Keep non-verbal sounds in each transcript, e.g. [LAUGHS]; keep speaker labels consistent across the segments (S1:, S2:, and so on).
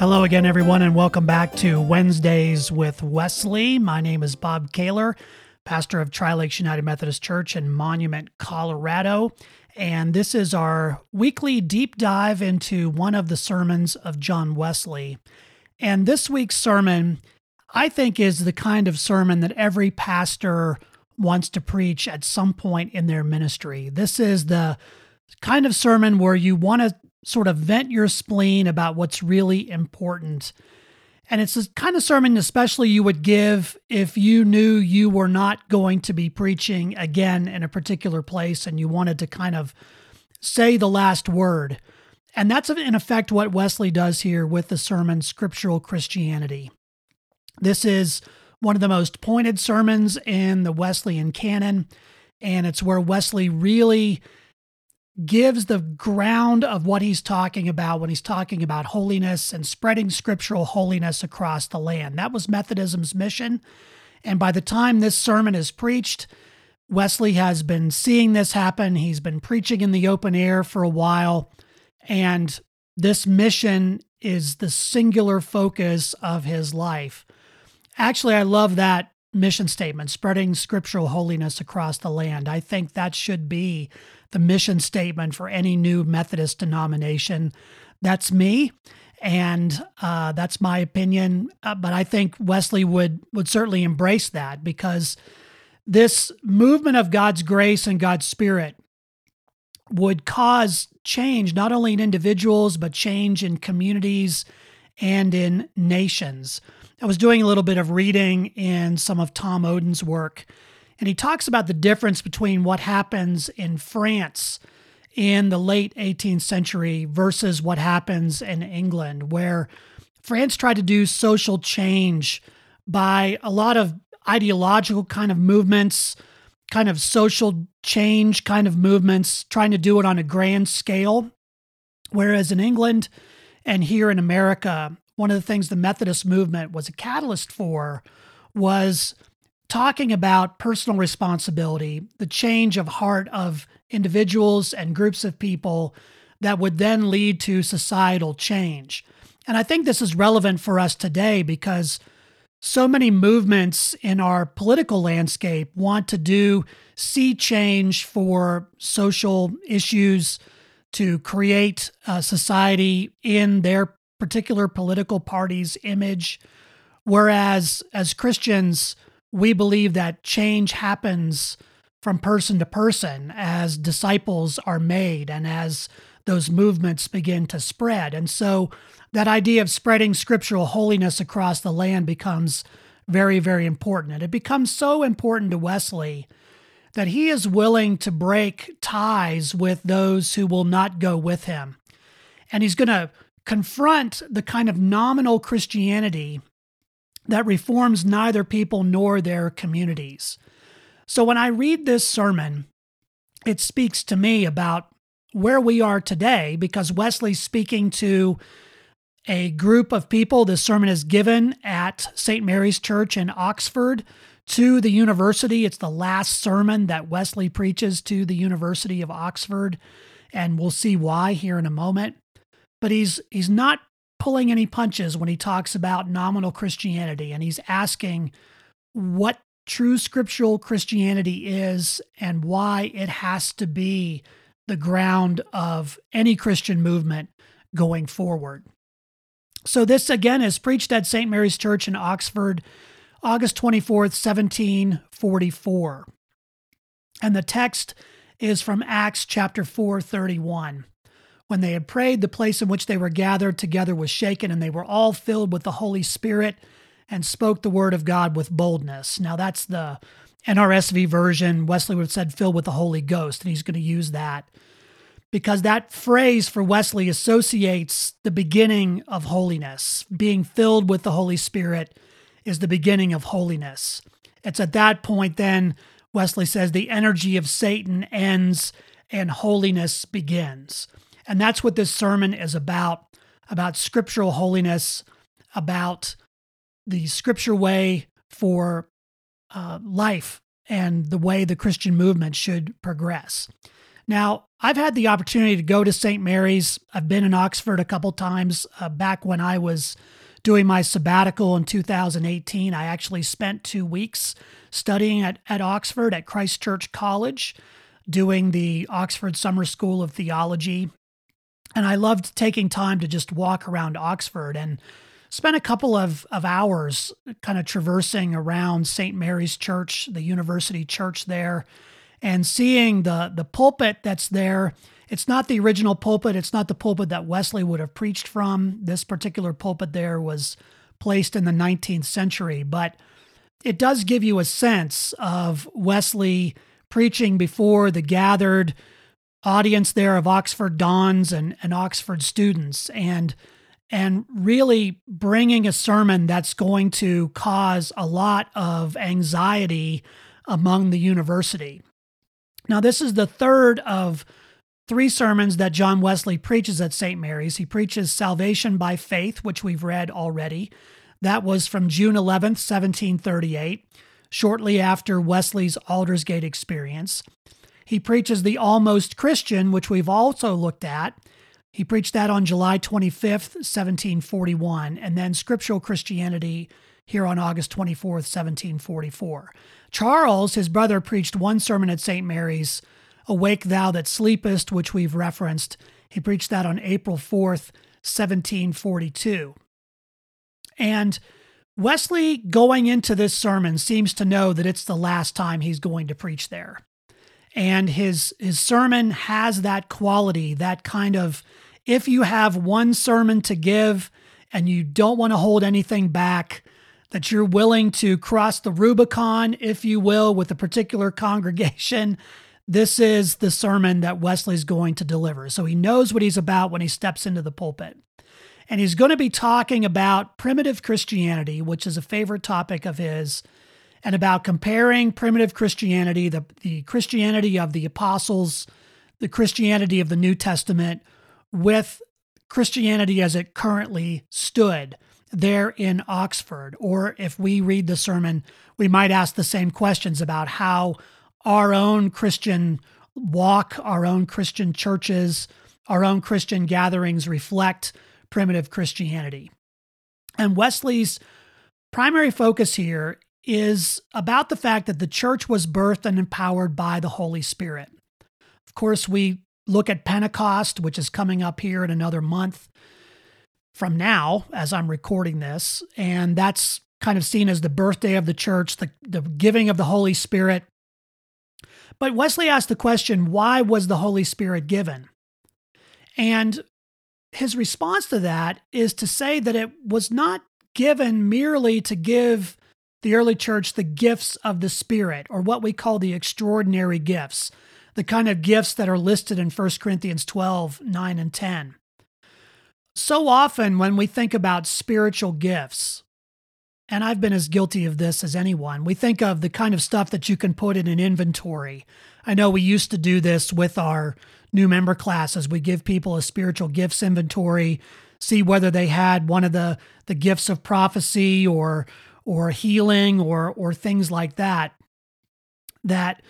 S1: Hello again, everyone, and welcome back to Wednesdays with Wesley. My name is Bob Kaylor, pastor of Tri Lakes United Methodist Church in Monument, Colorado. And this is our weekly deep dive into one of the sermons of John Wesley. And this week's sermon, I think, is the kind of sermon that every pastor wants to preach at some point in their ministry. This is the kind of sermon where you want to sort of vent your spleen about what's really important. And it's the kind of sermon, especially, you would give if you knew you were not going to be preaching again in a particular place and you wanted to kind of say the last word. And that's in effect what Wesley does here with the sermon Scriptural Christianity. This is one of the most pointed sermons in the Wesleyan canon, and it's where Wesley really gives the ground of what he's talking about when he's talking about holiness and spreading scriptural holiness across the land. That was Methodism's mission. And by the time this sermon is preached, Wesley has been seeing this happen. He's been preaching in the open air for a while. And this mission is the singular focus of his life. Actually, I love that mission statement spreading scriptural holiness across the land. I think that should be the mission statement for any new Methodist denomination. That's me, and uh, that's my opinion. Uh, but I think Wesley would would certainly embrace that because this movement of God's grace and God's Spirit would cause change not only in individuals but change in communities and in nations. I was doing a little bit of reading in some of Tom Oden's work, and he talks about the difference between what happens in France in the late 18th century versus what happens in England, where France tried to do social change by a lot of ideological kind of movements, kind of social change kind of movements, trying to do it on a grand scale. Whereas in England and here in America, one of the things the Methodist movement was a catalyst for was talking about personal responsibility, the change of heart of individuals and groups of people that would then lead to societal change. And I think this is relevant for us today because so many movements in our political landscape want to do sea change for social issues to create a society in their particular political party's image. Whereas as Christians, we believe that change happens from person to person as disciples are made and as those movements begin to spread. And so that idea of spreading scriptural holiness across the land becomes very, very important. And it becomes so important to Wesley that he is willing to break ties with those who will not go with him. And he's going to confront the kind of nominal Christianity that reforms neither people nor their communities. So when I read this sermon, it speaks to me about where we are today because Wesley's speaking to a group of people. This sermon is given at St. Mary's Church in Oxford to the university. It's the last sermon that Wesley preaches to the University of Oxford, and we'll see why here in a moment but he's he's not pulling any punches when he talks about nominal Christianity and he's asking what true scriptural Christianity is and why it has to be the ground of any Christian movement going forward. So, this again is preached at St. Mary's Church in Oxford, August 24th, 1744. And the text is from Acts chapter 4, 31. When they had prayed, the place in which they were gathered together was shaken, and they were all filled with the Holy Spirit and spoke the word of God with boldness. Now, that's the NRSV version. Wesley would have said filled with the Holy Ghost, and he's going to use that because that phrase for Wesley associates the beginning of holiness. Being filled with the Holy Spirit is the beginning of holiness. It's at that point, then, Wesley says, the energy of Satan ends and holiness begins. And that's what this sermon is about about scriptural holiness, about the scripture way for uh, life and the way the Christian movement should progress. Now, I've had the opportunity to go to St. Mary's. I've been in Oxford a couple times. Uh, back when I was doing my sabbatical in 2018, I actually spent two weeks studying at, at Oxford at Christ Church College, doing the Oxford Summer School of Theology. And I loved taking time to just walk around Oxford and spent a couple of, of hours kind of traversing around St. Mary's Church, the university church there, and seeing the, the pulpit that's there. It's not the original pulpit. It's not the pulpit that Wesley would have preached from. This particular pulpit there was placed in the 19th century, but it does give you a sense of Wesley preaching before the gathered audience there of Oxford Dons and, and Oxford students. And and really bringing a sermon that's going to cause a lot of anxiety among the university. Now, this is the third of three sermons that John Wesley preaches at St. Mary's. He preaches Salvation by Faith, which we've read already. That was from June 11th, 1738, shortly after Wesley's Aldersgate experience. He preaches the Almost Christian, which we've also looked at. He preached that on July 25th, 1741, and then Scriptural Christianity here on August 24th, 1744. Charles, his brother, preached one sermon at St. Mary's, Awake Thou That Sleepest, which we've referenced. He preached that on April 4th, 1742. And Wesley, going into this sermon, seems to know that it's the last time he's going to preach there and his his sermon has that quality that kind of if you have one sermon to give and you don't want to hold anything back that you're willing to cross the rubicon if you will with a particular [LAUGHS] congregation this is the sermon that Wesley's going to deliver. So he knows what he's about when he steps into the pulpit. And he's going to be talking about primitive christianity which is a favorite topic of his and about comparing primitive Christianity, the, the Christianity of the apostles, the Christianity of the New Testament, with Christianity as it currently stood there in Oxford. Or if we read the sermon, we might ask the same questions about how our own Christian walk, our own Christian churches, our own Christian gatherings reflect primitive Christianity. And Wesley's primary focus here is about the fact that the church was birthed and empowered by the Holy Spirit. Of course, we look at Pentecost, which is coming up here in another month from now, as I'm recording this, and that's kind of seen as the birthday of the church, the, the giving of the Holy Spirit. But Wesley asked the question why was the Holy Spirit given? And his response to that is to say that it was not given merely to give the early church the gifts of the Spirit, or what we call the extraordinary gifts, the kind of gifts that are listed in 1 Corinthians 12 9 and 10. So often, when we think about spiritual gifts, and I've been as guilty of this as anyone, we think of the kind of stuff that you can put in an inventory. I know we used to do this with our new member classes. We give people a spiritual gifts inventory, see whether they had one of the, the gifts of prophecy or or healing or or things like that that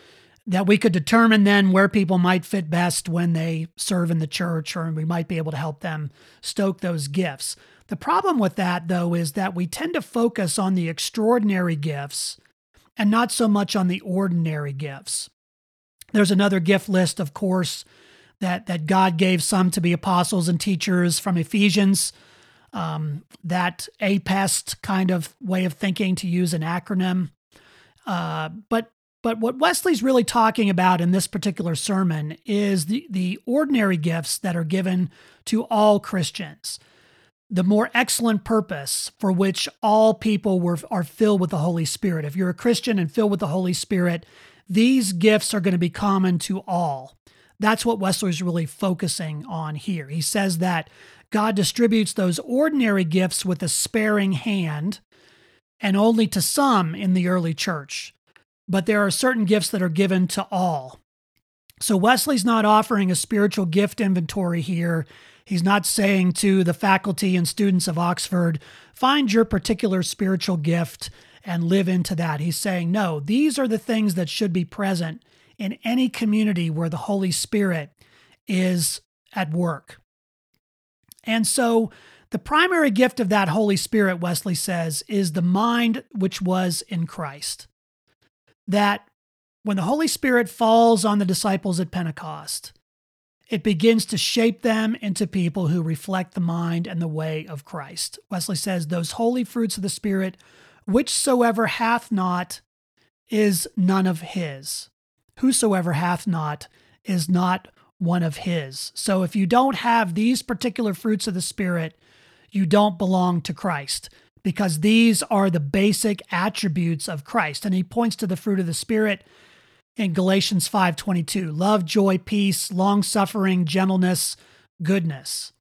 S1: that we could determine then where people might fit best when they serve in the church or we might be able to help them stoke those gifts. The problem with that though is that we tend to focus on the extraordinary gifts and not so much on the ordinary gifts. There's another gift list of course that that God gave some to be apostles and teachers from Ephesians um, that APEST kind of way of thinking to use an acronym. Uh, but but what Wesley's really talking about in this particular sermon is the, the ordinary gifts that are given to all Christians, the more excellent purpose for which all people were, are filled with the Holy Spirit. If you're a Christian and filled with the Holy Spirit, these gifts are going to be common to all. That's what Wesley's really focusing on here. He says that God distributes those ordinary gifts with a sparing hand and only to some in the early church. But there are certain gifts that are given to all. So Wesley's not offering a spiritual gift inventory here. He's not saying to the faculty and students of Oxford, find your particular spiritual gift and live into that. He's saying, no, these are the things that should be present in any community where the Holy Spirit is at work. And so the primary gift of that Holy Spirit, Wesley says, is the mind which was in Christ. That when the Holy Spirit falls on the disciples at Pentecost, it begins to shape them into people who reflect the mind and the way of Christ. Wesley says, Those holy fruits of the Spirit, whichsoever hath not, is none of his. Whosoever hath not is not one of his. So if you don't have these particular fruits of the Spirit, you don't belong to Christ because these are the basic attributes of Christ. And he points to the fruit of the Spirit in Galatians 5:22, love, joy, peace, long-suffering, gentleness, goodness.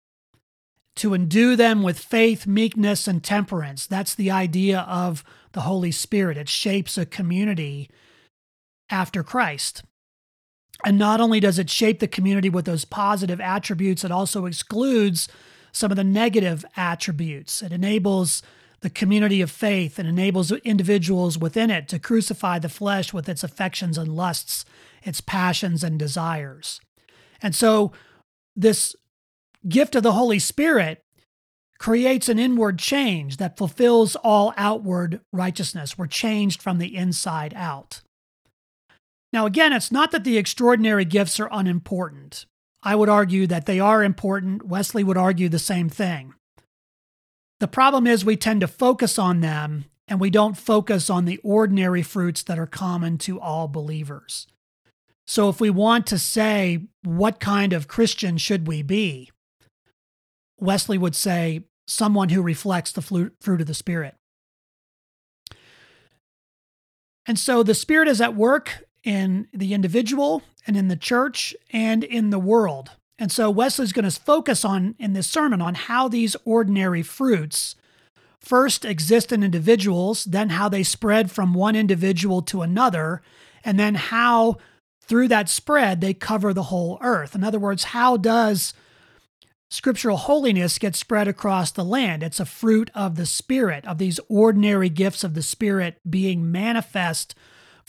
S1: To endue them with faith, meekness, and temperance. That's the idea of the Holy Spirit. It shapes a community after Christ. And not only does it shape the community with those positive attributes, it also excludes some of the negative attributes. It enables the community of faith and enables individuals within it to crucify the flesh with its affections and lusts, its passions and desires. And so, this gift of the Holy Spirit creates an inward change that fulfills all outward righteousness. We're changed from the inside out. Now, again, it's not that the extraordinary gifts are unimportant. I would argue that they are important. Wesley would argue the same thing. The problem is we tend to focus on them and we don't focus on the ordinary fruits that are common to all believers. So, if we want to say, what kind of Christian should we be? Wesley would say, someone who reflects the fruit of the Spirit. And so the Spirit is at work in the individual and in the church and in the world. And so Wesley's going to focus on in this sermon on how these ordinary fruits first exist in individuals, then how they spread from one individual to another, and then how through that spread they cover the whole earth. In other words, how does scriptural holiness get spread across the land? It's a fruit of the Spirit, of these ordinary gifts of the Spirit being manifest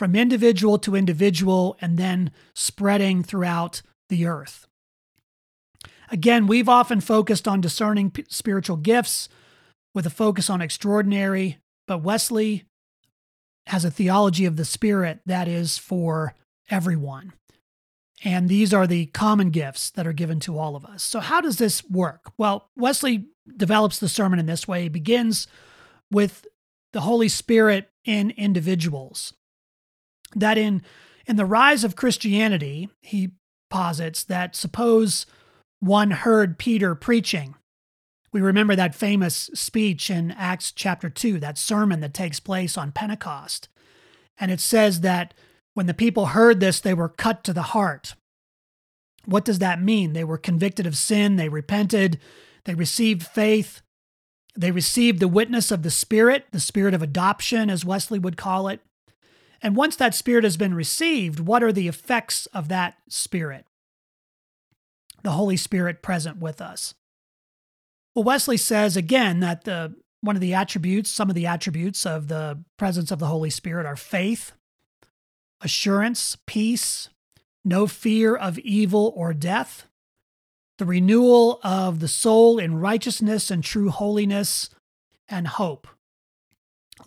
S1: from individual to individual and then spreading throughout the earth. Again, we've often focused on discerning spiritual gifts with a focus on extraordinary, but Wesley has a theology of the Spirit that is for everyone. And these are the common gifts that are given to all of us. So, how does this work? Well, Wesley develops the sermon in this way. He begins with the Holy Spirit in individuals that in in the rise of Christianity, he posits that suppose one heard Peter preaching. We remember that famous speech in Acts chapter 2, that sermon that takes place on Pentecost. And it says that when the people heard this, they were cut to the heart. What does that mean? They were convicted of sin, they repented, they received faith, they received the witness of the Spirit, the Spirit of adoption, as Wesley would call it. And once that spirit has been received, what are the effects of that spirit? The Holy Spirit present with us. Well, Wesley says again that the one of the attributes, some of the attributes of the presence of the Holy Spirit are faith, assurance, peace, no fear of evil or death, the renewal of the soul in righteousness and true holiness, and hope.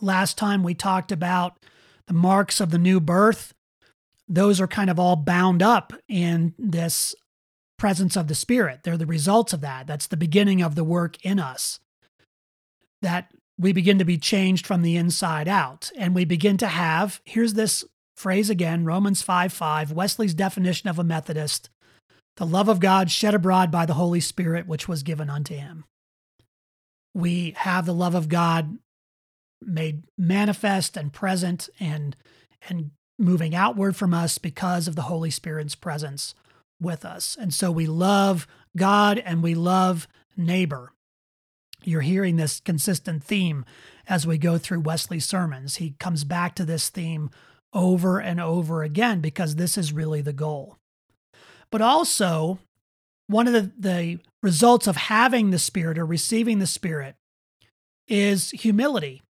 S1: Last time we talked about the marks of the new birth, those are kind of all bound up in this presence of the Spirit. They're the results of that. That's the beginning of the work in us. That we begin to be changed from the inside out. And we begin to have, here's this phrase again Romans 5 5, Wesley's definition of a Methodist the love of God shed abroad by the Holy Spirit, which was given unto him. We have the love of God made manifest and present and and moving outward from us because of the Holy Spirit's presence with us. And so we love God and we love neighbor. You're hearing this consistent theme as we go through Wesley's sermons. He comes back to this theme over and over again because this is really the goal. But also, one of the, the results of having the Spirit or receiving the Spirit is humility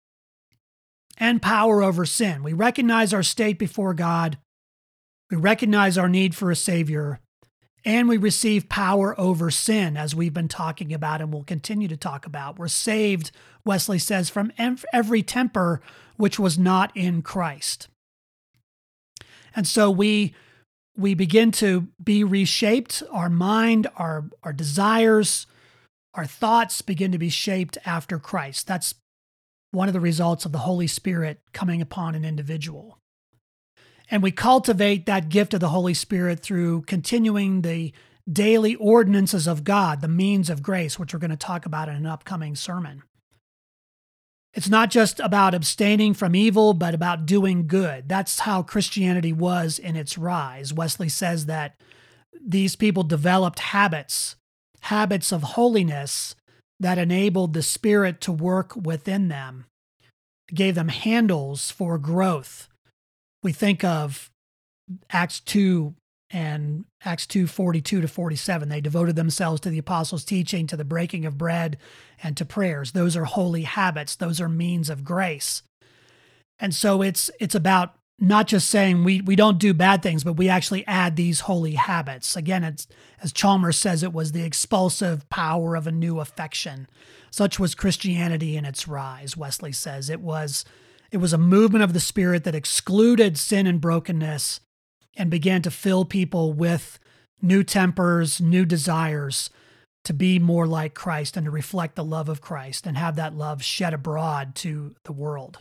S1: and power over sin. We recognize our state before God. We recognize our need for a Savior. and we receive power over sin, as we've been talking about and will continue to talk about. We're saved, Wesley says, from every temper which was not in Christ. And so we we begin to be reshaped. Our mind, our our desires, our thoughts begin to be shaped after Christ. That's one of the results of the Holy Spirit coming upon an individual. And we cultivate that gift of the Holy Spirit through continuing the daily ordinances of God, the means of grace, which we're going to talk about in an upcoming sermon. It's not just about abstaining from evil, but about doing good. That's how Christianity was in its rise. Wesley says that these people developed habits, habits of holiness that enabled the Spirit to work within them, gave them handles for growth we think of Acts 2 and Acts 2 42 to 47. They devoted themselves to the apostles' teaching, to the breaking of bread, and to prayers. Those are holy habits, those are means of grace. And so it's it's about not just saying we we don't do bad things, but we actually add these holy habits. Again, it's as Chalmers says, it was the expulsive power of a new affection. Such was Christianity in its rise, Wesley says. It was it was a movement of the Spirit that excluded sin and brokenness and began to fill people with new tempers, new desires to be more like Christ and to reflect the love of Christ and have that love shed abroad to the world.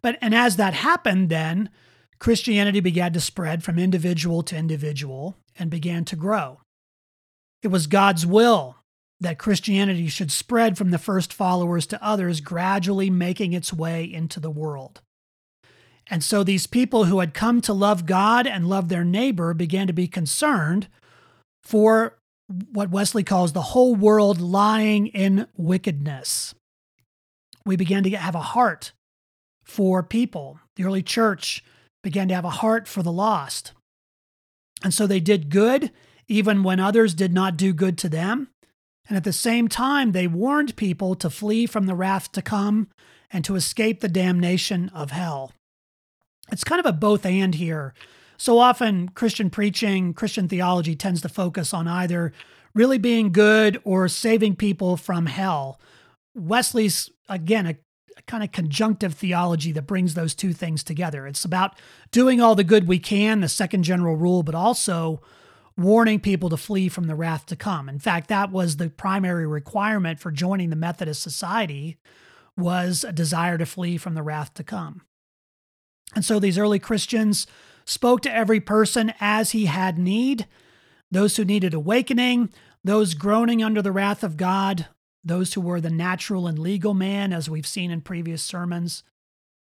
S1: But and as that happened then Christianity began to spread from individual to individual and began to grow. It was God's will that Christianity should spread from the first followers to others, gradually making its way into the world. And so these people who had come to love God and love their neighbor began to be concerned for what Wesley calls the whole world lying in wickedness. We began to have a heart for people. The early church began to have a heart for the lost. And so they did good even when others did not do good to them. And at the same time, they warned people to flee from the wrath to come and to escape the damnation of hell. It's kind of a both and here. So often, Christian preaching, Christian theology tends to focus on either really being good or saving people from hell. Wesley's, again, a, kind of conjunctive theology that brings those two things together. It's about doing all the good we can, the second general rule, but also warning people to flee from the wrath to come. In fact, that was the primary requirement for joining the Methodist Society was a desire to flee from the wrath to come. And so these early Christians spoke to every person as he had need, those who needed awakening, those groaning under the wrath of God, those who were the natural and legal man, as we've seen in previous sermons,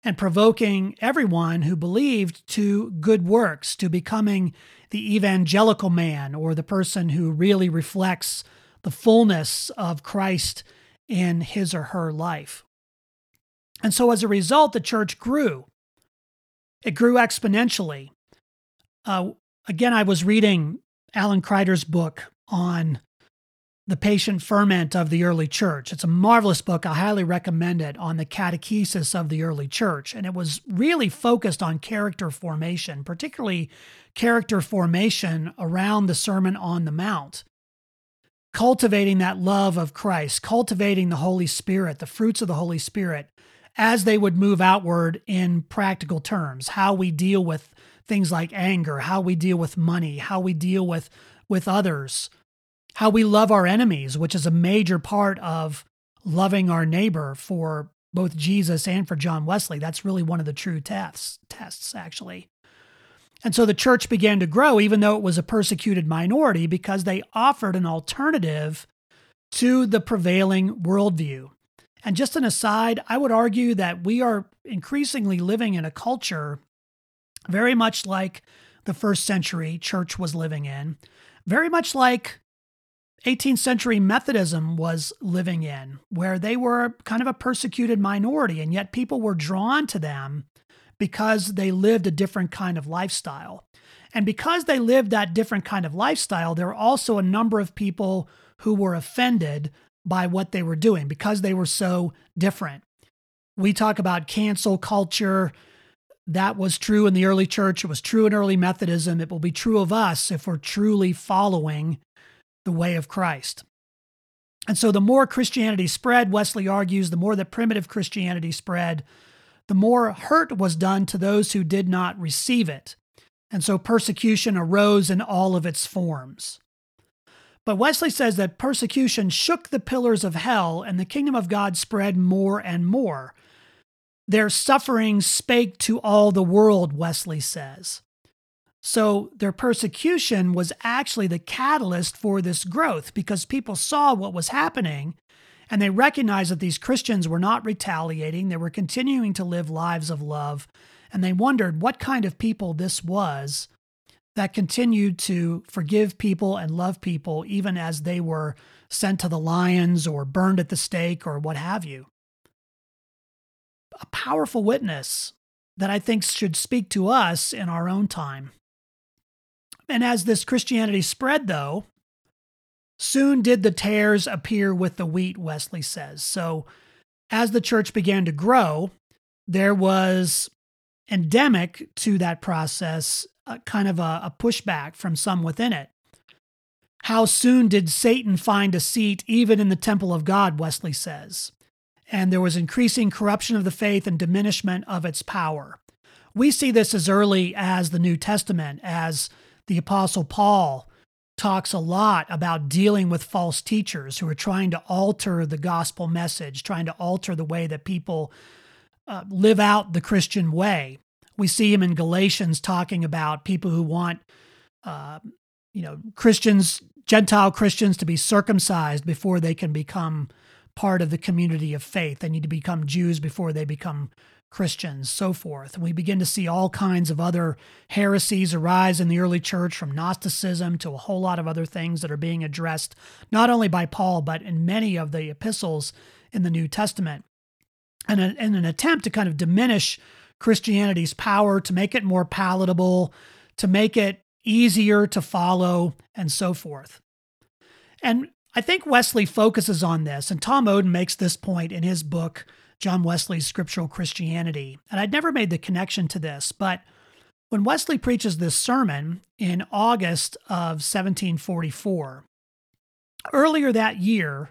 S1: and provoking everyone who believed to good works, to becoming the evangelical man or the person who really reflects the fullness of Christ in his or her life. And so as a result, the church grew. It grew exponentially. Uh, again, I was reading Alan Kreider's book on the Patient Ferment of the Early Church. It's a marvelous book. I highly recommend it on the catechesis of the early church. And it was really focused on character formation, particularly character formation around the Sermon on the Mount. Cultivating that love of Christ, cultivating the Holy Spirit, the fruits of the Holy Spirit, as they would move outward in practical terms, how we deal with things like anger, how we deal with money, how we deal with, with others, how we love our enemies, which is a major part of loving our neighbor for both Jesus and for John Wesley. That's really one of the true tests, tests actually. And so the church began to grow, even though it was a persecuted minority, because they offered an alternative to the prevailing worldview. And just an aside, I would argue that we are increasingly living in a culture very much like the first century church was living in, very much like 18th century Methodism was living in, where they were kind of a persecuted minority, and yet people were drawn to them because they lived a different kind of lifestyle. And because they lived that different kind of lifestyle, there were also a number of people who were offended by what they were doing because they were so different. We talk about cancel culture. that was true in the early church. It was true in early Methodism. It will be true of us if we're truly following the way of Christ. And so, the more Christianity spread, Wesley argues, the more that primitive Christianity spread, the more hurt was done to those who did not receive it. And so, persecution arose in all of its forms. But Wesley says that persecution shook the pillars of hell and the kingdom of God spread more and more. Their suffering spake to all the world, Wesley says. So their persecution was actually the catalyst for this growth because people saw what was happening and they recognized that these Christians were not retaliating. They were continuing to live lives of love. And they wondered what kind of people this was that continued to forgive people and love people even as they were sent to the lions or burned at the stake or what have you. A powerful witness that I think should speak to us in our own time. And as this Christianity spread, though, soon did the tares appear with the wheat, Wesley says. So as the church began to grow, there was endemic to that process a, kind of a, a pushback from some within it. How soon did Satan find a seat even in the temple of God, Wesley says. And there was increasing corruption of the faith and diminishment of its power. We see this as early as the New Testament, as the Apostle Paul talks a lot about dealing with false teachers who are trying to alter the gospel message, trying to alter the way that people uh, live out the Christian way. We see him in Galatians talking about people who want, uh, you know, Christians, Gentile Christians to be circumcised before they can become part of the community of faith. They need to become Jews before they become Christians, so forth. We begin to see all kinds of other heresies arise in the early church, from Gnosticism to a whole lot of other things that are being addressed, not only by Paul, but in many of the epistles in the New Testament. And in an attempt to kind of diminish Christianity's power, to make it more palatable, to make it easier to follow, and so forth. And I think Wesley focuses on this, and Tom Oden makes this point in his book, John Wesley's Scriptural Christianity. And I'd never made the connection to this, but when Wesley preaches this sermon in August of 1744, earlier that year,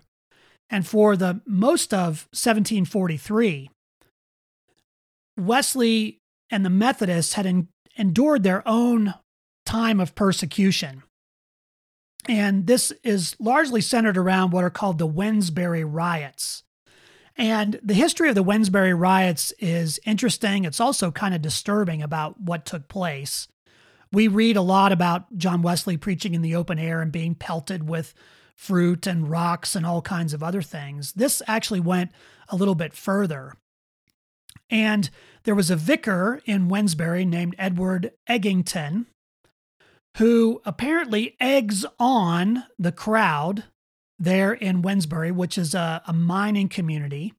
S1: and for the most of 1743, Wesley and the Methodists had en- endured their own time of persecution. And this is largely centered around what are called the Wednesbury riots. And the history of the Wednesbury riots is interesting. It's also kind of disturbing about what took place. We read a lot about John Wesley preaching in the open air and being pelted with fruit and rocks and all kinds of other things. This actually went a little bit further. And there was a vicar in Wednesbury named Edward Egginton who apparently eggs on the crowd there in Wednesbury, which is a, a mining community.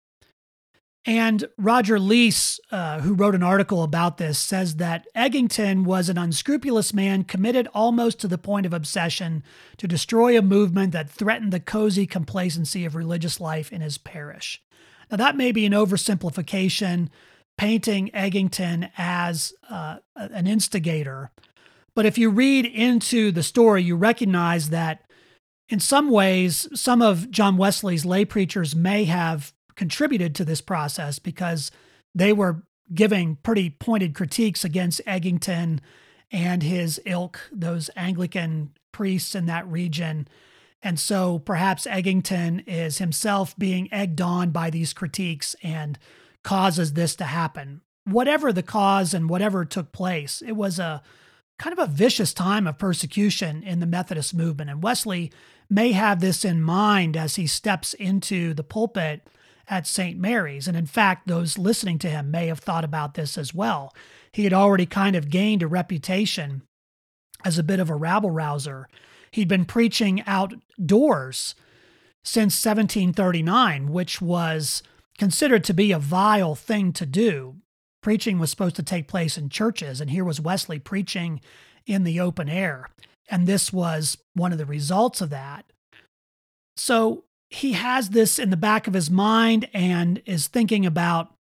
S1: And Roger Lease, uh, who wrote an article about this, says that Egginton was an unscrupulous man committed almost to the point of obsession to destroy a movement that threatened the cozy complacency of religious life in his parish. Now, that may be an oversimplification, painting Egginton as uh, an instigator. But if you read into the story, you recognize that in some ways, some of John Wesley's lay preachers may have contributed to this process because they were giving pretty pointed critiques against Egginton and his ilk, those Anglican priests in that region. And so perhaps Egginton is himself being egged on by these critiques and causes this to happen. Whatever the cause and whatever took place, it was a kind of a vicious time of persecution in the Methodist movement. And Wesley may have this in mind as he steps into the pulpit at St. Mary's. And in fact, those listening to him may have thought about this as well. He had already kind of gained a reputation as a bit of a rabble rouser. He'd been preaching outdoors since 1739, which was considered to be a vile thing to do. Preaching was supposed to take place in churches, and here was Wesley preaching in the open air. And this was one of the results of that. So he has this in the back of his mind and is thinking about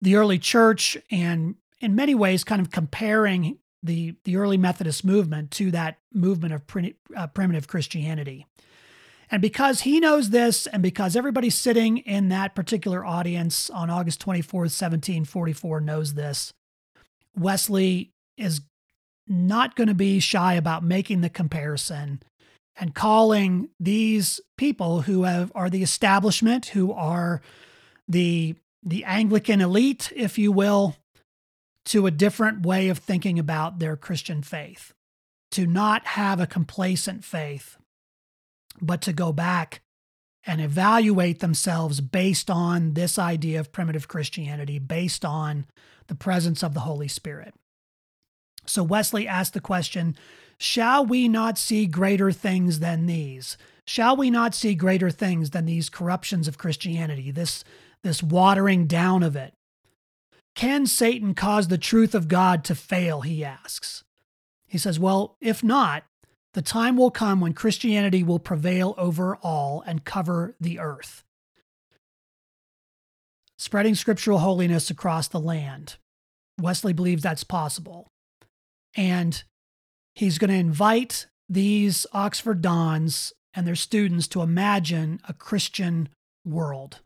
S1: the early church and in many ways kind of comparing the, the early Methodist movement to that movement of prim, uh, primitive Christianity. And because he knows this, and because everybody sitting in that particular audience on August 24th, 1744 knows this, Wesley is not going to be shy about making the comparison and calling these people who have, are the establishment, who are the the Anglican elite, if you will, to a different way of thinking about their Christian faith, to not have a complacent faith, but to go back and evaluate themselves based on this idea of primitive Christianity, based on the presence of the Holy Spirit. So Wesley asked the question Shall we not see greater things than these? Shall we not see greater things than these corruptions of Christianity, this, this watering down of it? Can Satan cause the truth of God to fail? He asks. He says, Well, if not, the time will come when Christianity will prevail over all and cover the earth, spreading scriptural holiness across the land. Wesley believes that's possible. And he's going to invite these Oxford Dons and their students to imagine a Christian world,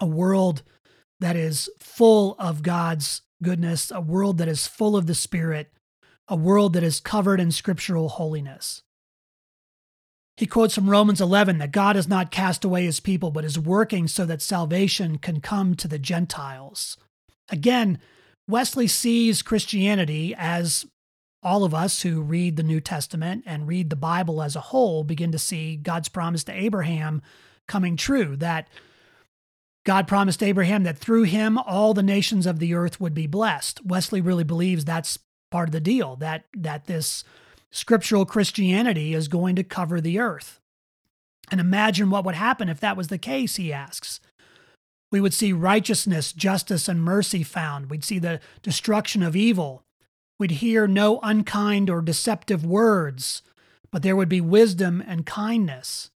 S1: a world that is full of God's goodness, a world that is full of the Spirit, a world that is covered in scriptural holiness. He quotes from Romans 11 that God has not cast away his people, but is working so that salvation can come to the Gentiles. Again, Wesley sees Christianity as all of us who read the New Testament and read the Bible as a whole begin to see God's promise to Abraham coming true that God promised Abraham that through him all the nations of the earth would be blessed. Wesley really believes that's part of the deal that that this scriptural Christianity is going to cover the earth. And imagine what would happen if that was the case, he asks. We would see righteousness, justice, and mercy found. We'd see the destruction of evil. We'd hear no unkind or deceptive words, but there would be wisdom and kindness.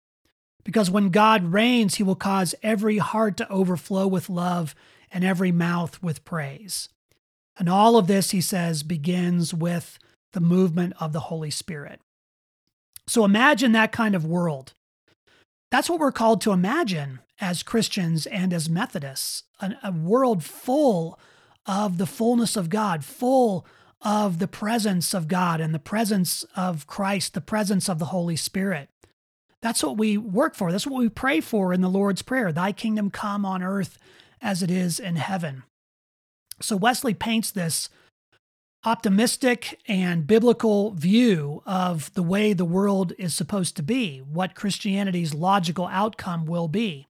S1: Because when God reigns, he will cause every heart to overflow with love and every mouth with praise. And all of this, he says, begins with the movement of the Holy Spirit. So imagine that kind of world. That's what we're called to imagine as Christians and as Methodists a, a world full of the fullness of God, full of the presence of God and the presence of Christ, the presence of the Holy Spirit. That's what we work for. That's what we pray for in the Lord's Prayer Thy kingdom come on earth as it is in heaven. So Wesley paints this optimistic and biblical view of the way the world is supposed to be, what Christianity's logical outcome will be.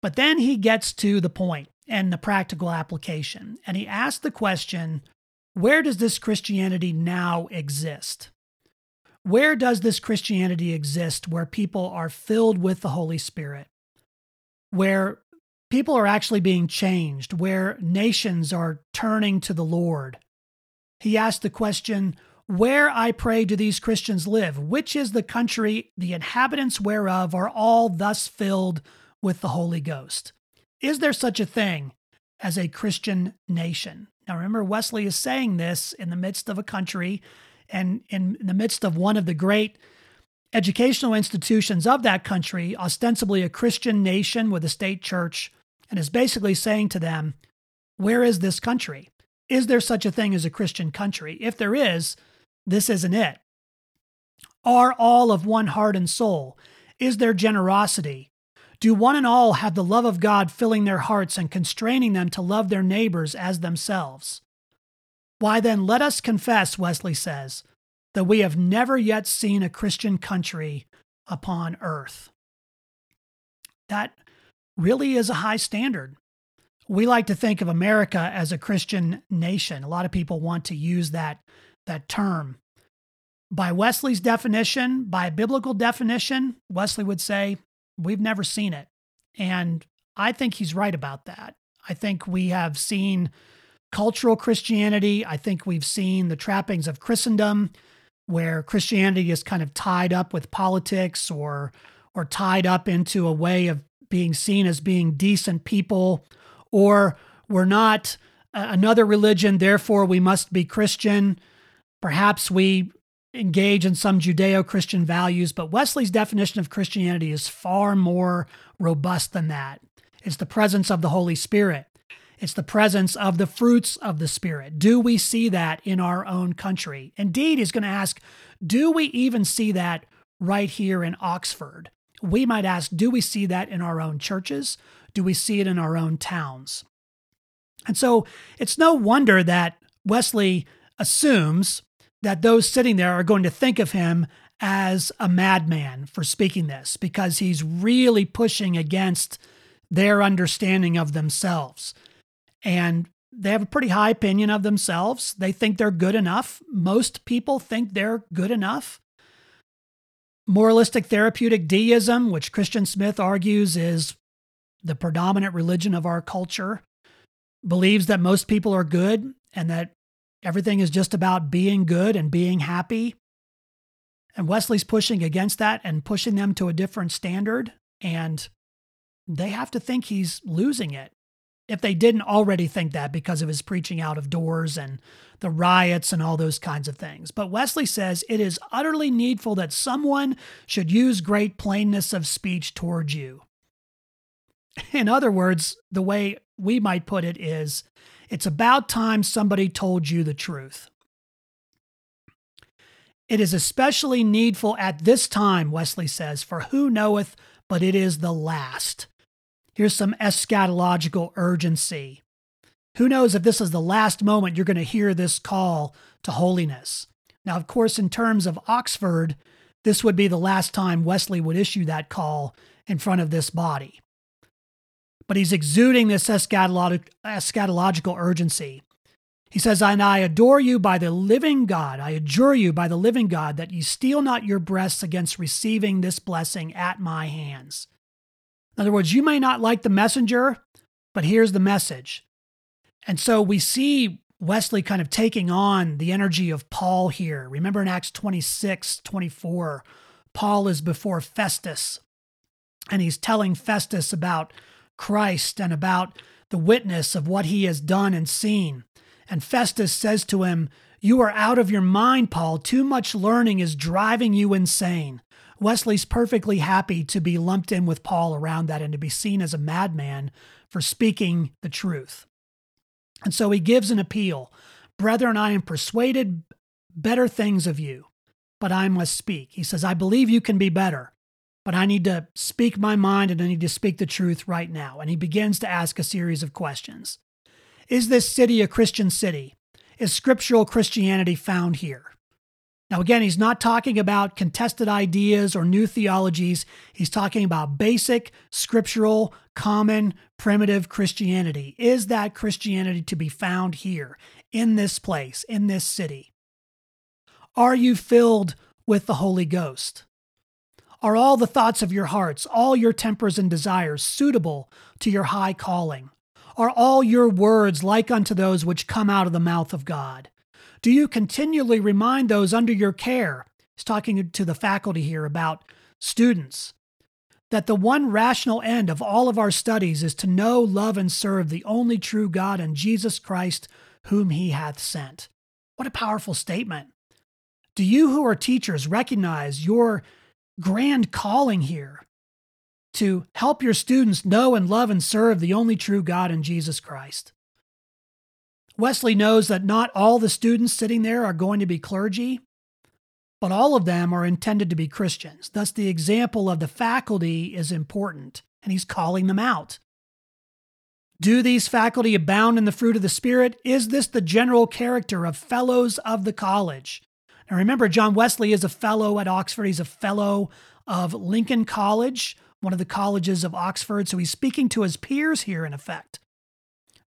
S1: But then he gets to the point and the practical application, and he asks the question where does this Christianity now exist? Where does this Christianity exist where people are filled with the Holy Spirit? Where people are actually being changed, where nations are turning to the Lord? He asked the question, Where, I pray, do these Christians live? Which is the country the inhabitants whereof are all thus filled with the Holy Ghost? Is there such a thing as a Christian nation? Now, remember, Wesley is saying this in the midst of a country and in the midst of one of the great educational institutions of that country, ostensibly a Christian nation with a state church, and is basically saying to them, Where is this country? Is there such a thing as a Christian country? If there is, this isn't it. Are all of one heart and soul? Is there generosity? Do one and all have the love of God filling their hearts and constraining them to love their neighbors as themselves? Why then, let us confess, Wesley says, that we have never yet seen a Christian country upon earth. That really is a high standard. We like to think of America as a Christian nation. A lot of people want to use that, that term. By Wesley's definition, by biblical definition, Wesley would say, we've never seen it. And I think he's right about that. I think we have seen cultural Christianity. I think we've seen the trappings of Christendom, where Christianity is kind of tied up with politics or or tied up into a way of being seen as being decent people, or we're not uh, another religion, therefore we must be Christian. Perhaps we engage in some Judeo Christian values, but Wesley's definition of Christianity is far more robust than that. It's the presence of the Holy Spirit, it's the presence of the fruits of the Spirit. Do we see that in our own country? Indeed, he's going to ask, do we even see that right here in Oxford? We might ask, do we see that in our own churches? Do we see it in our own towns? And so it's no wonder that Wesley assumes that those sitting there are going to think of him as a madman for speaking this because he's really pushing against their understanding of themselves. And they have a pretty high opinion of themselves. They think they're good enough. Most people think they're good enough. Moralistic therapeutic deism, which Christian Smith argues is the predominant religion of our culture, believes that most people are good and that everything is just about being good and being happy. And Wesley's pushing against that and pushing them to a different standard. And they have to think he's losing it if they didn't already think that because of his preaching out of doors and the riots and all those kinds of things. But Wesley says it is utterly needful that someone should use great plainness of speech towards you. In other words, the way we might put it is it's about time somebody told you the truth. It is especially needful at this time, Wesley says, for who knoweth but it is the last. Here's some eschatological urgency. Who knows if this is the last moment you're going to hear this call to holiness? Now, of course, in terms of Oxford, this would be the last time Wesley would issue that call in front of this body. But he's exuding this eschatological urgency. He says, And I adore you by the living God, I adjure you by the living God, that ye steel not your breasts against receiving this blessing at my hands. In other words, you may not like the messenger, but here's the message. And so we see Wesley kind of taking on the energy of Paul here. Remember in Acts 26, 24, Paul is before Festus and he's telling Festus about Christ and about the witness of what he has done and seen. And Festus says to him, You are out of your mind, Paul. Too much learning is driving you insane. Wesley's perfectly happy to be lumped in with Paul around that and to be seen as a madman for speaking the truth. And so he gives an appeal Brethren, I am persuaded better things of you, but I must speak. He says, I believe you can be better, but I need to speak my mind and I need to speak the truth right now. And he begins to ask a series of questions Is this city a Christian city? Is scriptural Christianity found here? Now, again, he's not talking about contested ideas or new theologies. He's talking about basic, scriptural, common, primitive Christianity. Is that Christianity to be found here, in this place, in this city? Are you filled with the Holy Ghost? Are all the thoughts of your hearts, all your tempers and desires suitable to your high calling? Are all your words like unto those which come out of the mouth of God? Do you continually remind those under your care? He's talking to the faculty here about students. That the one rational end of all of our studies is to know, love, and serve the only true God and Jesus Christ, whom he hath sent. What a powerful statement. Do you who are teachers recognize your grand calling here to help your students know and love and serve the only true God in Jesus Christ? Wesley knows that not all the students sitting there are going to be clergy, but all of them are intended to be Christians. Thus, the example of the faculty is important, and he's calling them out. Do these faculty abound in the fruit of the Spirit? Is this the general character of fellows of the college? Now, remember, John Wesley is a fellow at Oxford. He's a fellow of Lincoln College, one of the colleges of Oxford. So he's speaking to his peers here, in effect.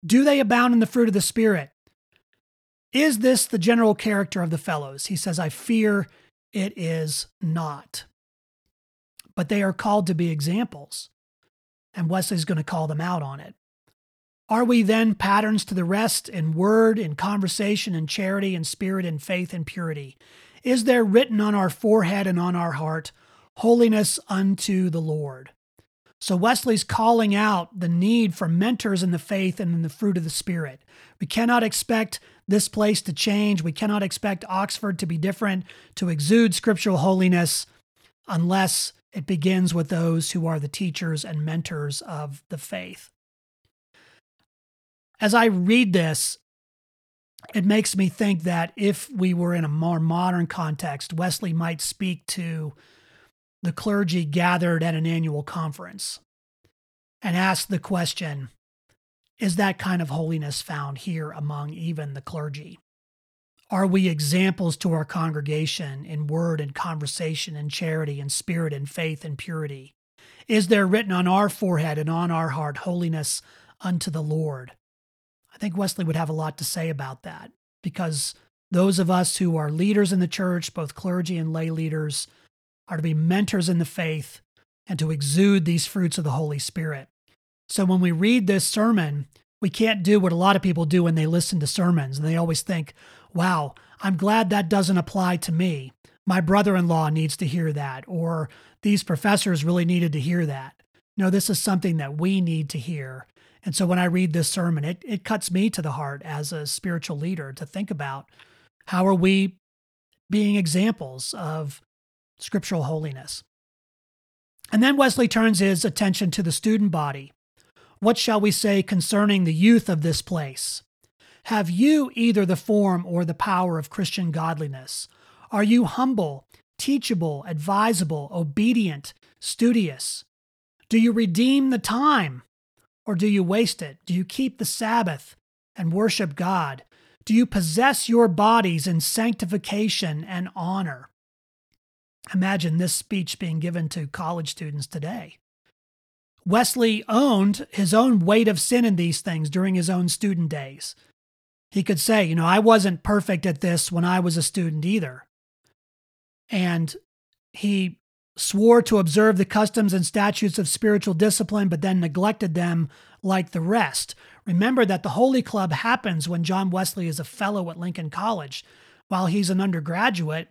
S1: Do they abound in the fruit of the Spirit? Is this the general character of the fellows? He says, I fear it is not. But they are called to be examples, and Wesley's going to call them out on it. Are we then patterns to the rest in word, in conversation, in charity, in spirit, in faith, and purity? Is there written on our forehead and on our heart, holiness unto the Lord? So Wesley's calling out the need for mentors in the faith and in the fruit of the Spirit. We cannot expect this place to change. We cannot expect Oxford to be different, to exude scriptural holiness, unless it begins with those who are the teachers and mentors of the faith. As I read this, it makes me think that if we were in a more modern context, Wesley might speak to the clergy gathered at an annual conference and ask the question Is that kind of holiness found here among even the clergy? Are we examples to our congregation in word and conversation and charity and spirit and faith and purity? Is there written on our forehead and on our heart holiness unto the Lord? I think Wesley would have a lot to say about that because those of us who are leaders in the church, both clergy and lay leaders, are to be mentors in the faith and to exude these fruits of the Holy Spirit. So when we read this sermon, we can't do what a lot of people do when they listen to sermons and they always think, wow, I'm glad that doesn't apply to me. My brother in law needs to hear that, or these professors really needed to hear that. No, this is something that we need to hear. And so when I read this sermon, it, it cuts me to the heart as a spiritual leader to think about how are we being examples of scriptural holiness. And then Wesley turns his attention to the student body. What shall we say concerning the youth of this place? Have you either the form or the power of Christian godliness? Are you humble, teachable, advisable, obedient, studious? Do you redeem the time or do you waste it? Do you keep the Sabbath and worship God? Do you possess your bodies in sanctification and honor? Imagine this speech being given to college students today. Wesley owned his own weight of sin in these things during his own student days. He could say, you know, I wasn't perfect at this when I was a student either. And he swore to observe the customs and statutes of spiritual discipline, but then neglected them like the rest. Remember that the Holy Club happens when John Wesley is a fellow at Lincoln College. While he's an undergraduate,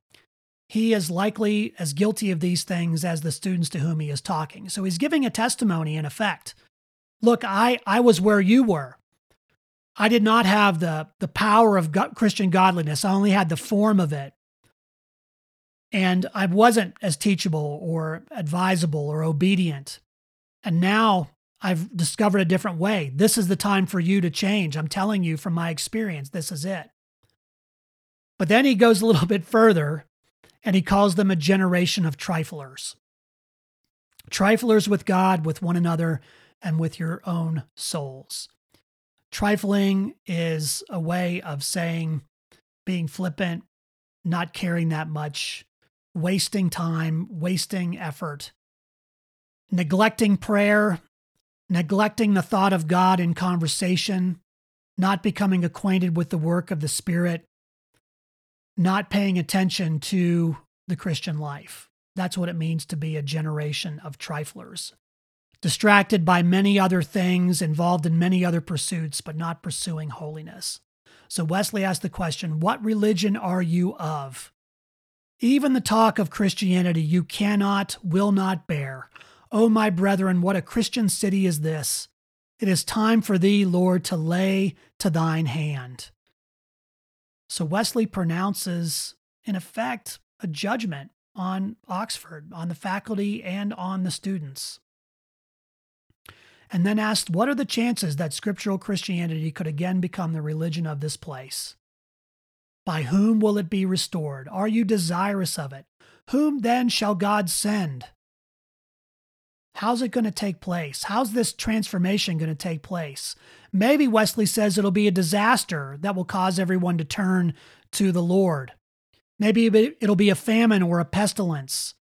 S1: he is likely as guilty of these things as the students to whom he is talking. So he's giving a testimony in effect. Look, I, I was where you were. I did not have the, the power of Christian godliness. I only had the form of it. And I wasn't as teachable or advisable or obedient. And now I've discovered a different way. This is the time for you to change. I'm telling you from my experience, this is it. But then he goes a little [LAUGHS] bit further and he calls them a generation of triflers. Triflers with God, with one another, and with your own souls. Trifling is a way of saying being flippant, not caring that much, wasting time, wasting effort, neglecting prayer, neglecting the thought of God in conversation, not becoming acquainted with the work of the Spirit, not paying attention to the Christian life. That's what it means to be a generation of triflers. Distracted by many other things, involved in many other pursuits, but not pursuing holiness. So Wesley asked the question What religion are you of? Even the talk of Christianity you cannot, will not bear. O oh, my brethren, what a Christian city is this! It is time for thee, Lord, to lay to thine hand. So Wesley pronounces, in effect, a judgment on Oxford, on the faculty, and on the students. And then asked, What are the chances that scriptural Christianity could again become the religion of this place? By whom will it be restored? Are you desirous of it? Whom then shall God send? How's it going to take place? How's this transformation going to take place? Maybe Wesley says it'll be a disaster that will cause everyone to turn to the Lord. Maybe it'll be a famine or a pestilence.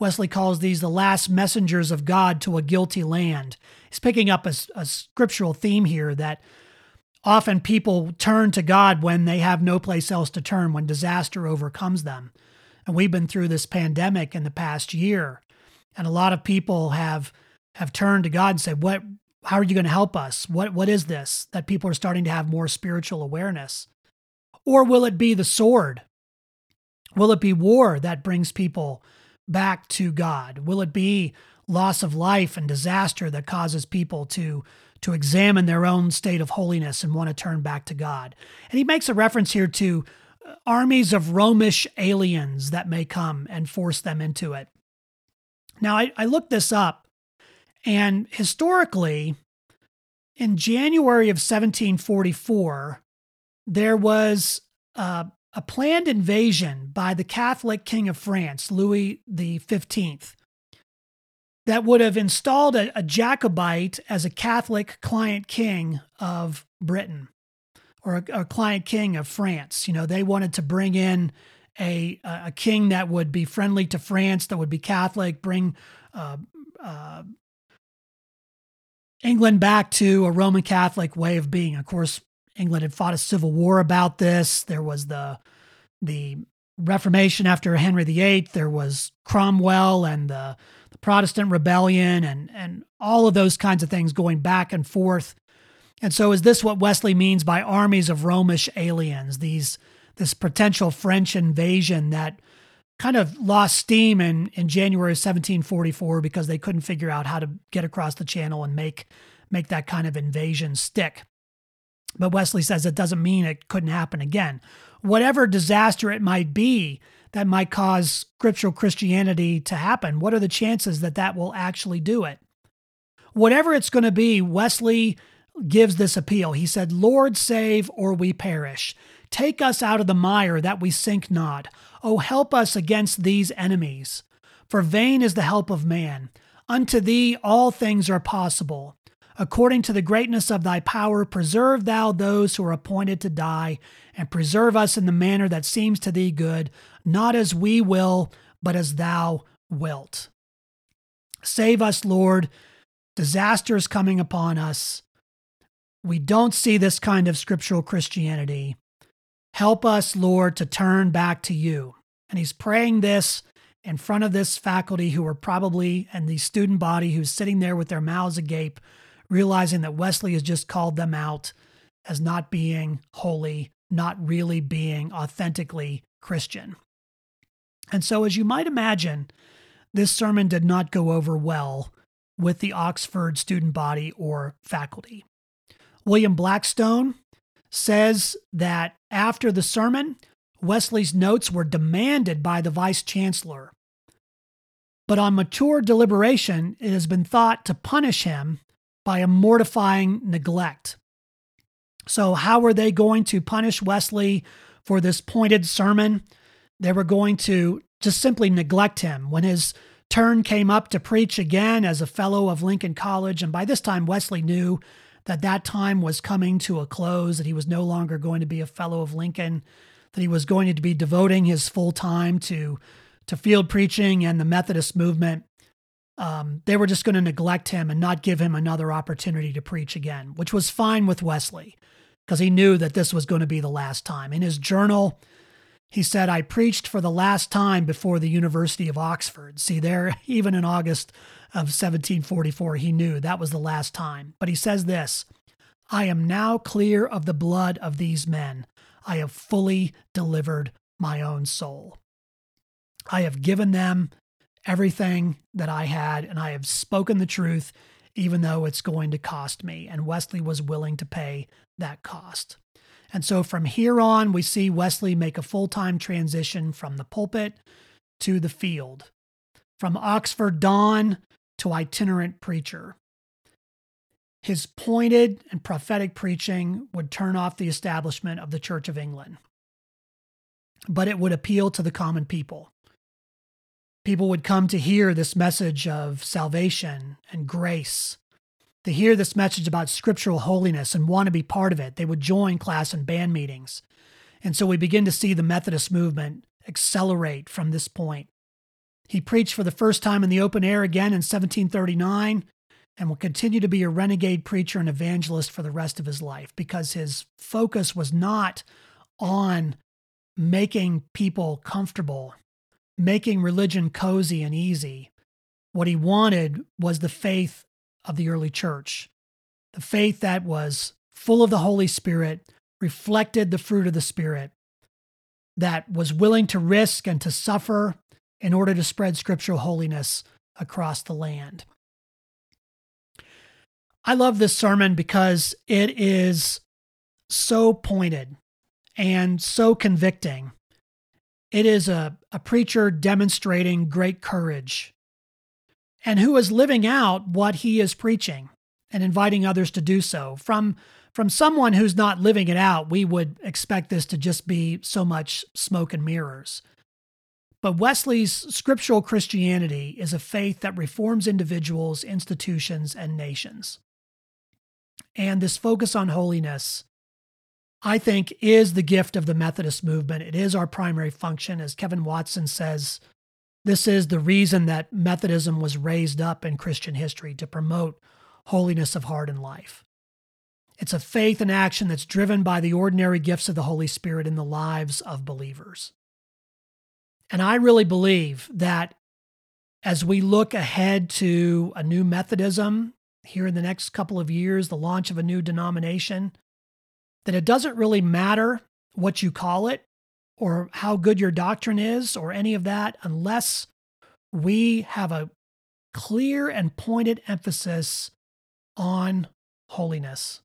S1: Wesley calls these the last messengers of God to a guilty land. He's picking up a, a scriptural theme here that often people turn to God when they have no place else to turn, when disaster overcomes them. And we've been through this pandemic in the past year. And a lot of people have have turned to God and said, "What? How are you going to help us? What? What is this?" That people are starting to have more spiritual awareness. Or will it be the sword? Will it be war that brings people back to God? Will it be loss of life and disaster that causes people to to examine their own state of holiness and want to turn back to God. And he makes a reference here to uh, armies of Romish aliens that may come and force them into it. Now, I, I looked this up, and historically, in January of 1744, there was a planned invasion by the Catholic King of France, Louis Fifteenth, that would have installed a, a, Jacobite as a Catholic client king of Britain or a, a, client king of France. You know, they wanted to bring in a a king that would be friendly to France, that would be Catholic, bring uh, uh, England back to a Roman Catholic way of being. Of course, England had fought a civil war about this. There was the the Reformation after Henry VIII. There was Cromwell and the, the Protestant rebellion and and all of those kinds of things going back and forth. And so, is this what Wesley means by armies of Romish aliens? These this potential French invasion that kind of lost steam in, in January of 1744 because they couldn't figure out how to get across the channel and make make that kind of invasion stick. But Wesley says it doesn't mean it couldn't happen again. Whatever disaster it might be that might cause scriptural Christianity to happen, what are the chances that that will actually do it? Whatever it's going to be, Wesley gives this appeal. He said, Lord, save or we perish. Take us out of the mire that we sink not. Oh, help us against these enemies. For vain is the help of man. Unto thee all things are possible. According to the greatness of thy power, preserve thou those who are appointed to die, and preserve us in the manner that seems to thee good, not as we will, but as thou wilt. Save us, Lord. Disaster is coming upon us. We don't see this kind of scriptural Christianity. Help us, Lord, to turn back to you. And he's praying this in front of this faculty who are probably, and the student body who's sitting there with their mouths agape, realizing that Wesley has just called them out as not being holy, not really being authentically Christian. And so, as you might imagine, this sermon did not go over well with the Oxford student body or faculty. William Blackstone says that after the sermon, Wesley's notes were demanded by the vice chancellor. But on mature deliberation, it has been thought to punish him by a mortifying neglect. So, how were they going to punish Wesley for this pointed sermon? They were going to just simply neglect him. When his turn came up to preach again as a fellow of Lincoln College, and by this time Wesley knew that that time was coming to a close, that he was no longer going to be a fellow of Lincoln, that he was going to be devoting his full time to, to field preaching and the Methodist movement. Um, they were just going to neglect him and not give him another opportunity to preach again, which was fine with Wesley because he knew that this was going to be the last time. In his journal, he said, I preached for the last time before the University of Oxford. See, there, [LAUGHS] even in August of 1744, he knew that was the last time. But he says this I am now clear of the blood of these men. I have fully delivered my own soul. I have given them everything that I had, and I have spoken the truth, even though it's going to cost me. And Wesley was willing to pay that cost. And so from here on, we see Wesley make a full time transition from the pulpit to the field, from Oxford Don to itinerant preacher. His pointed and prophetic preaching would turn off the establishment of the Church of England, but it would appeal to the common people. People would come to hear this message of salvation and grace, to hear this message about scriptural holiness and want to be part of it. They would join class and band meetings. And so we begin to see the Methodist movement accelerate from this point. He preached for the first time in the open air again in 1739 and will continue to be a renegade preacher and evangelist for the rest of his life because his focus was not on making people comfortable, making religion cozy and easy. What he wanted was the faith of the early church, the faith that was full of the Holy Spirit, reflected the fruit of the Spirit, that was willing to risk and to suffer in order to spread scriptural holiness across the land. I love this sermon because it is so pointed and so convicting. It is a, a preacher demonstrating great courage and who is living out what he is preaching and inviting others to do so. From, from someone who's not living it out, we would expect this to just be so much smoke and mirrors. But Wesley's scriptural Christianity is a faith that reforms individuals, institutions, and nations. And this focus on holiness, I think, is the gift of the Methodist movement. It is our primary function. As Kevin Watson says, this is the reason that Methodism was raised up in Christian history to promote holiness of heart and life. It's a faith and action that's driven by the ordinary gifts of the Holy Spirit in the lives of believers. And I really believe that as we look ahead to a new Methodism here in the next couple of years, the launch of a new denomination, that it doesn't really matter what you call it or how good your doctrine is or any of that unless we have a clear and pointed emphasis on holiness,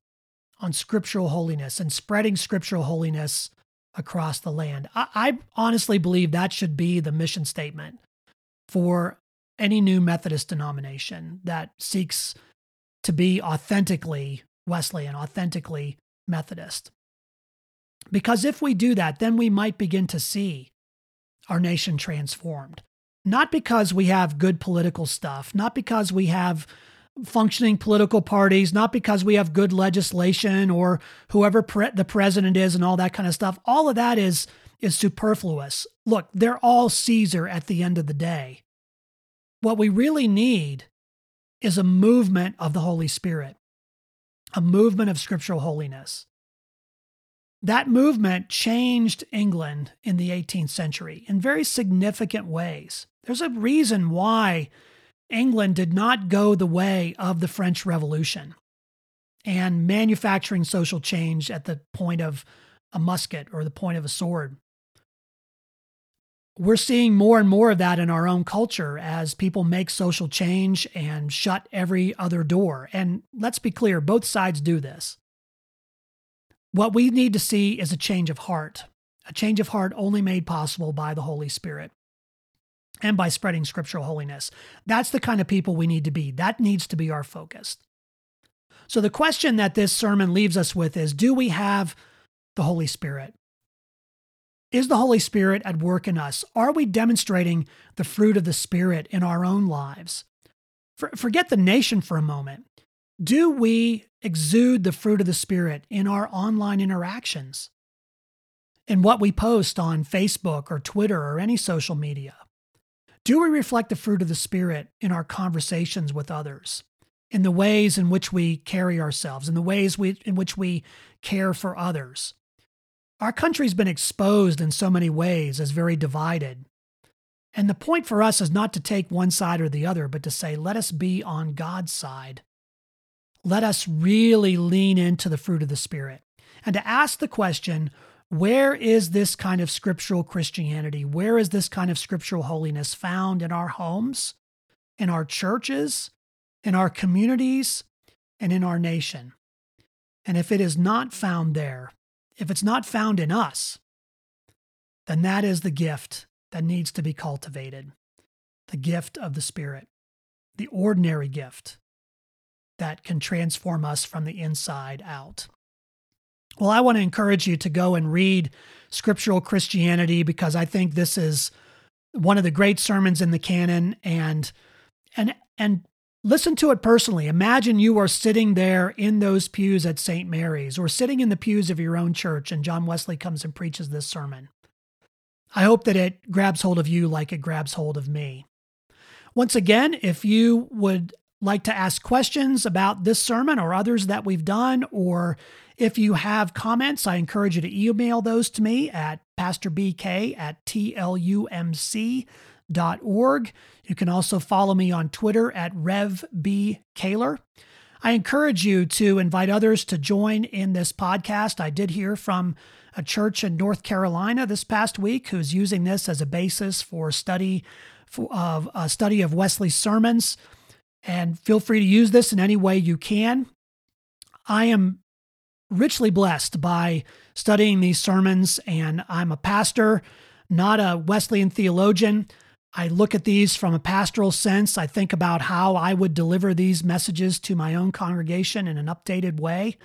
S1: on scriptural holiness, and spreading scriptural holiness across the land. I, I, honestly believe that should be the mission statement for any new Methodist denomination that seeks to be authentically Wesleyan, authentically Methodist. Because if we do that, then we might begin to see our nation transformed. Not because we have good political stuff, not because we have functioning political parties, not because we have good legislation or whoever pre- the president is and all that kind of stuff. All of that is is superfluous. Look, they're all Caesar at the end of the day. What we really need is a movement of the Holy Spirit, a movement of scriptural holiness. That movement changed England in the 18th century in very significant ways. There's a reason why England did not go the way of the French Revolution and manufacturing social change at the point of a musket or the point of a sword. We're seeing more and more of that in our own culture as people make social change and shut every other door. And let's be clear, both sides do this. What we need to see is a change of heart, a change of heart only made possible by the Holy Spirit and by spreading scriptural holiness. That's the kind of people we need to be. That needs to be our focus. So, the question that this sermon leaves us with is Do we have the Holy Spirit? Is the Holy Spirit at work in us? Are we demonstrating the fruit of the Spirit in our own lives? For, forget the nation for a moment. Do we exude the fruit of the Spirit in our online interactions? In what we post on Facebook or Twitter or any social media? Do we reflect the fruit of the Spirit in our conversations with others, in the ways in which we carry ourselves, in the ways we, in which we care for others? Our country's been exposed in so many ways as very divided. And the point for us is not to take one side or the other, but to say, let us be on God's side. Let us really lean into the fruit of the Spirit and to ask the question where is this kind of scriptural Christianity? Where is this kind of scriptural holiness found in our homes, in our churches, in our communities, and in our nation? And if it is not found there, if it's not found in us, then that is the gift that needs to be cultivated the gift of the Spirit, the ordinary gift that can transform us from the inside out. Well, I want to encourage you to go and read Scriptural Christianity because I think this is one of the great sermons in the canon and and and listen to it personally. Imagine you are sitting there in those pews at St. Mary's or sitting in the pews of your own church and John Wesley comes and preaches this sermon. I hope that it grabs hold of you like it grabs hold of me. Once again, if you would like to ask questions about this sermon or others that we've done, or if you have comments, I encourage you to email those to me at pastorbk at tlumc.org. You can also follow me on Twitter at RevBKaylor. I encourage you to invite others to join in this podcast. I did hear from a church in North Carolina this past week who's using this as a basis for study of a study of Wesley's sermons. And feel free to use this in any way you can. I am richly blessed by studying these sermons, and I'm a pastor, not a Wesleyan theologian. I look at these from a pastoral sense. I think about how I would deliver these messages to my own congregation in an updated way.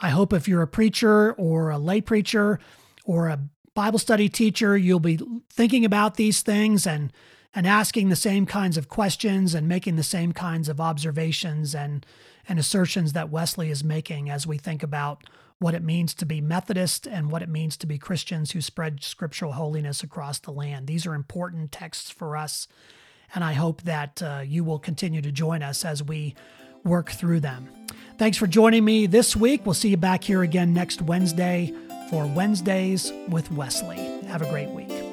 S1: I hope if you're a preacher or a lay preacher or a Bible study teacher, you'll be thinking about these things and and asking the same kinds of questions and making the same kinds of observations and and assertions that Wesley is making as we think about what it means to be Methodist and what it means to be Christians who spread scriptural holiness across the land. These are important texts for us, and I hope that uh, you will continue to join us as we work through them. Thanks for joining me this week. We'll see you back here again next Wednesday for Wednesdays with Wesley. Have a great week.